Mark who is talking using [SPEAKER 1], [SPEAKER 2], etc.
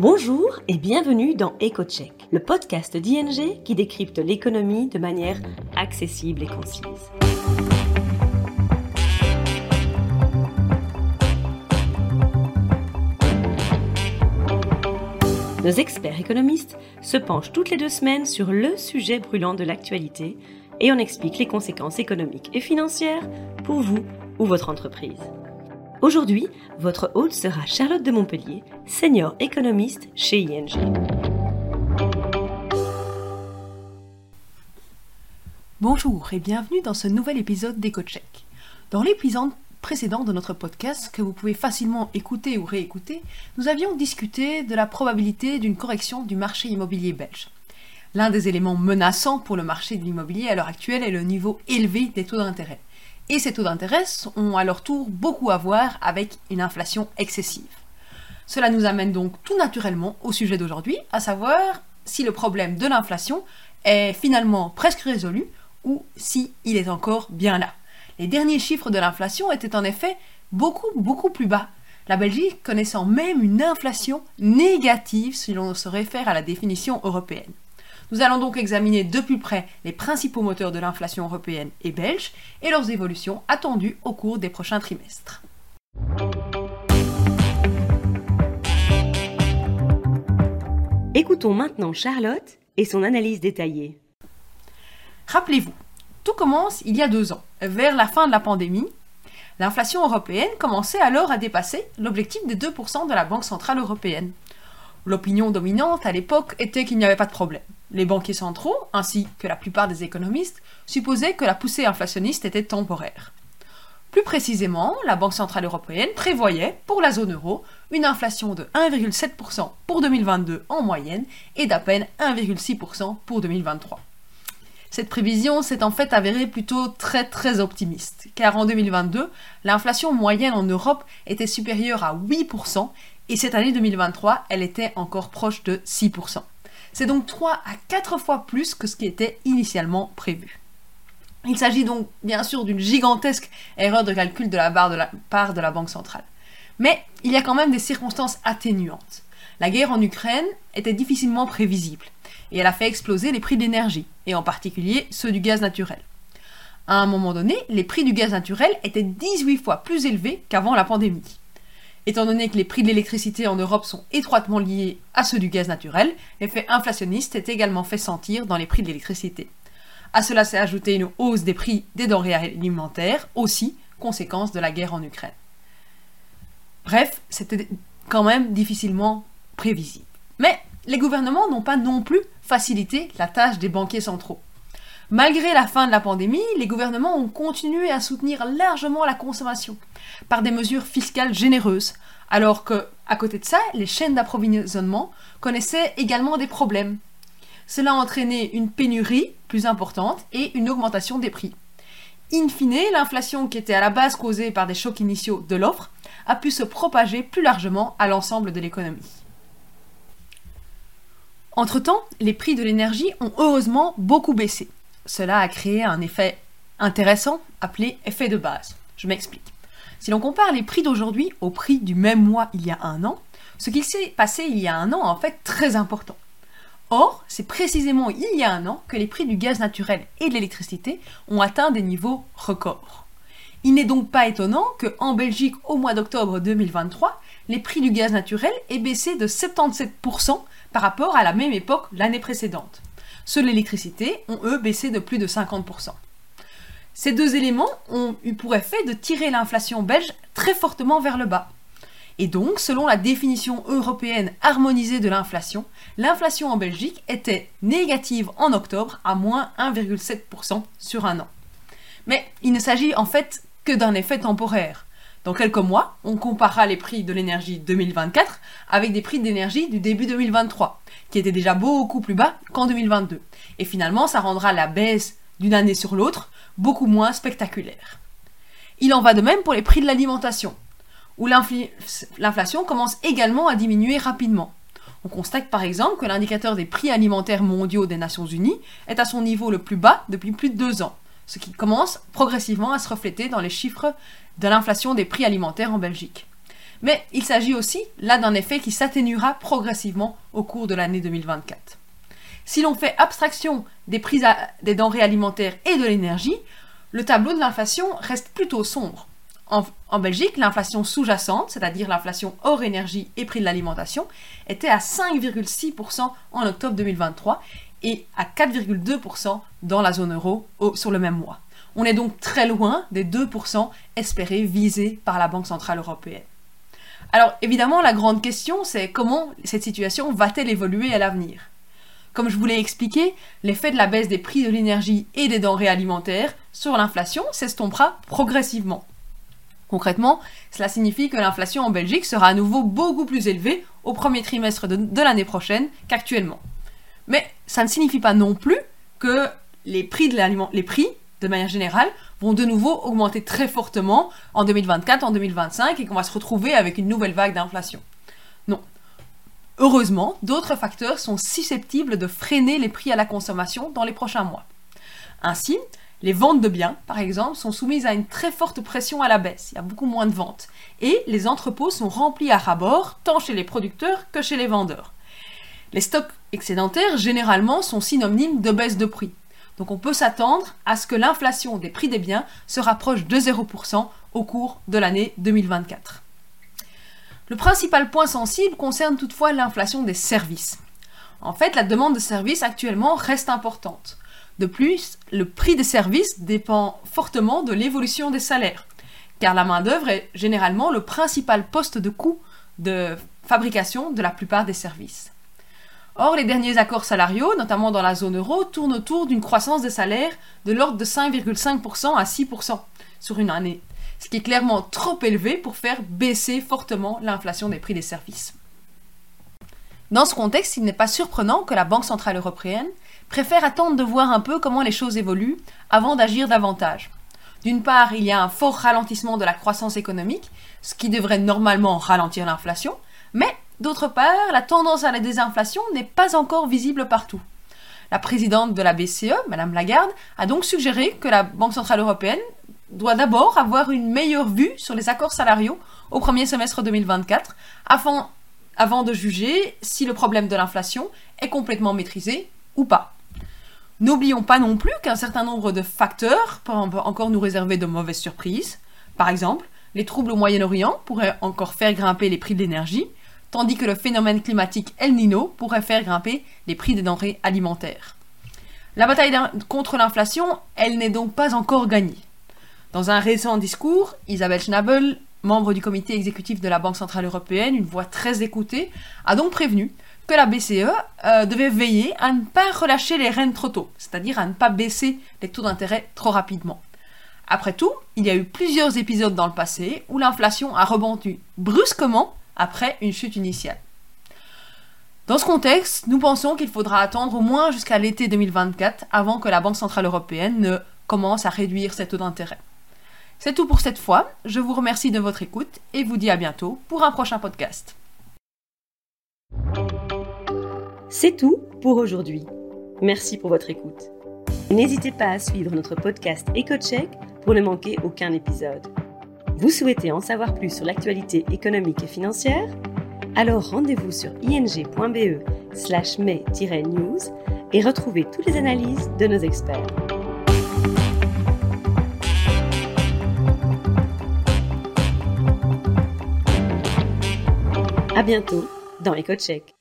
[SPEAKER 1] Bonjour et bienvenue dans EcoCheck, le podcast d'ING qui décrypte l'économie de manière accessible et concise. Nos experts économistes se penchent toutes les deux semaines sur le sujet brûlant de l'actualité et on explique les conséquences économiques et financières pour vous ou votre entreprise. Aujourd'hui, votre hôte sera Charlotte de Montpellier, senior économiste chez ING.
[SPEAKER 2] Bonjour et bienvenue dans ce nouvel épisode d'EcoCheck. Dans l'épisode précédent de notre podcast, que vous pouvez facilement écouter ou réécouter, nous avions discuté de la probabilité d'une correction du marché immobilier belge. L'un des éléments menaçants pour le marché de l'immobilier à l'heure actuelle est le niveau élevé des taux d'intérêt et ces taux d'intérêt ont à leur tour beaucoup à voir avec une inflation excessive. Cela nous amène donc tout naturellement au sujet d'aujourd'hui, à savoir si le problème de l'inflation est finalement presque résolu ou si il est encore bien là. Les derniers chiffres de l'inflation étaient en effet beaucoup beaucoup plus bas. La Belgique connaissant même une inflation négative si l'on se réfère à la définition européenne. Nous allons donc examiner de plus près les principaux moteurs de l'inflation européenne et belge et leurs évolutions attendues au cours des prochains trimestres.
[SPEAKER 1] Écoutons maintenant Charlotte et son analyse détaillée.
[SPEAKER 2] Rappelez-vous, tout commence il y a deux ans, vers la fin de la pandémie. L'inflation européenne commençait alors à dépasser l'objectif des 2% de la Banque Centrale Européenne. L'opinion dominante à l'époque était qu'il n'y avait pas de problème. Les banquiers centraux, ainsi que la plupart des économistes, supposaient que la poussée inflationniste était temporaire. Plus précisément, la Banque Centrale Européenne prévoyait, pour la zone euro, une inflation de 1,7% pour 2022 en moyenne et d'à peine 1,6% pour 2023. Cette prévision s'est en fait avérée plutôt très très optimiste, car en 2022, l'inflation moyenne en Europe était supérieure à 8%, et cette année 2023, elle était encore proche de 6%. C'est donc 3 à 4 fois plus que ce qui était initialement prévu. Il s'agit donc bien sûr d'une gigantesque erreur de calcul de la, part de la part de la Banque centrale. Mais il y a quand même des circonstances atténuantes. La guerre en Ukraine était difficilement prévisible et elle a fait exploser les prix de l'énergie, et en particulier ceux du gaz naturel. À un moment donné, les prix du gaz naturel étaient 18 fois plus élevés qu'avant la pandémie. Étant donné que les prix de l'électricité en Europe sont étroitement liés à ceux du gaz naturel, l'effet inflationniste est également fait sentir dans les prix de l'électricité. À cela s'est ajouté une hausse des prix des denrées alimentaires, aussi conséquence de la guerre en Ukraine. Bref, c'était quand même difficilement prévisible. Mais les gouvernements n'ont pas non plus facilité la tâche des banquiers centraux. Malgré la fin de la pandémie, les gouvernements ont continué à soutenir largement la consommation par des mesures fiscales généreuses, alors que, à côté de ça, les chaînes d'approvisionnement connaissaient également des problèmes. Cela a entraîné une pénurie plus importante et une augmentation des prix. In fine, l'inflation qui était à la base causée par des chocs initiaux de l'offre a pu se propager plus largement à l'ensemble de l'économie. Entre-temps, les prix de l'énergie ont heureusement beaucoup baissé. Cela a créé un effet intéressant appelé effet de base. Je m'explique. Si l'on compare les prix d'aujourd'hui au prix du même mois il y a un an, ce qui s'est passé il y a un an est en fait très important. Or, c'est précisément il y a un an que les prix du gaz naturel et de l'électricité ont atteint des niveaux records. Il n'est donc pas étonnant qu'en Belgique, au mois d'octobre 2023, les prix du gaz naturel aient baissé de 77% par rapport à la même époque l'année précédente. De l'électricité ont eux baissé de plus de 50%. Ces deux éléments ont eu pour effet de tirer l'inflation belge très fortement vers le bas. Et donc, selon la définition européenne harmonisée de l'inflation, l'inflation en Belgique était négative en octobre à moins 1,7% sur un an. Mais il ne s'agit en fait que d'un effet temporaire. Dans quelques mois, on comparera les prix de l'énergie 2024 avec des prix d'énergie du début 2023, qui étaient déjà beaucoup plus bas qu'en 2022. Et finalement, ça rendra la baisse d'une année sur l'autre beaucoup moins spectaculaire. Il en va de même pour les prix de l'alimentation, où l'inflation commence également à diminuer rapidement. On constate par exemple que l'indicateur des prix alimentaires mondiaux des Nations Unies est à son niveau le plus bas depuis plus de deux ans, ce qui commence progressivement à se refléter dans les chiffres de l'inflation des prix alimentaires en Belgique. Mais il s'agit aussi là d'un effet qui s'atténuera progressivement au cours de l'année 2024. Si l'on fait abstraction des prix des denrées alimentaires et de l'énergie, le tableau de l'inflation reste plutôt sombre. En, Belgique, l'inflation sous-jacente, c'est-à-dire l'inflation hors énergie et prix de l'alimentation, était à 5,6% en octobre 2023 et à 4,2% dans la zone euro sur le même mois. On est donc très loin des 2% espérés visés par la Banque Centrale Européenne. Alors évidemment, la grande question, c'est comment cette situation va-t-elle évoluer à l'avenir? Comme je vous l'ai expliqué, l'effet de la baisse des prix de l'énergie et des denrées alimentaires sur l'inflation s'estompera progressivement. Concrètement, cela signifie que l'inflation en Belgique sera à nouveau beaucoup plus élevée au premier trimestre de, l'année prochaine qu'actuellement. Mais ça ne signifie pas non plus que les prix de l'aliment, de manière générale, vont de nouveau augmenter très fortement en 2024, en 2025 et qu'on va se retrouver avec une nouvelle vague d'inflation. Non. Heureusement, d'autres facteurs sont susceptibles de freiner les prix à la consommation dans les prochains mois. Ainsi, les ventes de biens, par exemple, sont soumises à une très forte pression à la baisse. Il y a beaucoup moins de ventes. Et les entrepôts sont remplis à rabord, tant chez les producteurs que chez les vendeurs. Les stocks excédentaires, généralement, sont synonymes de baisse de prix. Donc on peut s'attendre à ce que l'inflation des prix des biens se rapproche de 0% au cours de l'année 2024. Le principal point sensible concerne toutefois l'inflation des services. En fait, la demande de services actuellement reste importante. De plus, le prix des services dépend fortement de l'évolution des salaires, car la main-d'œuvre est généralement le principal poste de coût de fabrication de la plupart des services. Or, les derniers accords salariaux, notamment dans la zone euro, tournent autour d'une croissance des salaires de l'ordre de 5,5% à 6% sur une année, ce qui est clairement trop élevé pour faire baisser fortement l'inflation des prix des services. Dans ce contexte, il n'est pas surprenant que la Banque centrale européenne préfère attendre de voir un peu comment les choses évoluent avant d'agir davantage. D'une part, il y a un fort ralentissement de la croissance économique, ce qui devrait normalement ralentir l'inflation, mais d'autre part, la tendance à la désinflation n'est pas encore visible partout. La présidente de la BCE, Madame Lagarde, a donc suggéré que la Banque centrale européenne doit d'abord avoir une meilleure vue sur les accords salariaux au premier semestre 2024, afin, avant de juger si le problème de l'inflation est complètement maîtrisé ou pas. N'oublions pas non plus qu'un certain nombre de facteurs peuvent encore nous réserver de mauvaises surprises. Par exemple, les troubles au Moyen-Orient pourraient encore faire grimper les prix de l'énergie, tandis que le phénomène climatique El Nino pourrait faire grimper les prix des denrées alimentaires. La bataille contre l'inflation, elle n'est donc pas encore gagnée. Dans un récent discours, Isabelle Schnabel, membre du comité exécutif de la Banque Centrale Européenne, une voix très écoutée, a donc prévenu que la BCE euh, devait veiller à ne pas relâcher les rênes trop tôt, c'est-à-dire à ne pas baisser les taux d'intérêt trop rapidement. Après tout, il y a eu plusieurs épisodes dans le passé où l'inflation a rebondi brusquement après une chute initiale. Dans ce contexte, nous pensons qu'il faudra attendre au moins jusqu'à l'été 2024 avant que la Banque Centrale Européenne ne commence à réduire ses taux d'intérêt. C'est tout pour cette fois, je vous remercie de votre écoute et vous dis à bientôt pour un prochain podcast.
[SPEAKER 1] C'est tout pour aujourd'hui. Merci pour votre écoute. N'hésitez pas à suivre notre podcast EcoCheck pour ne manquer aucun épisode. Vous souhaitez en savoir plus sur l'actualité économique et financière Alors rendez-vous sur ing.be slash news et retrouvez toutes les analyses de nos experts. À bientôt dans EcoCheck.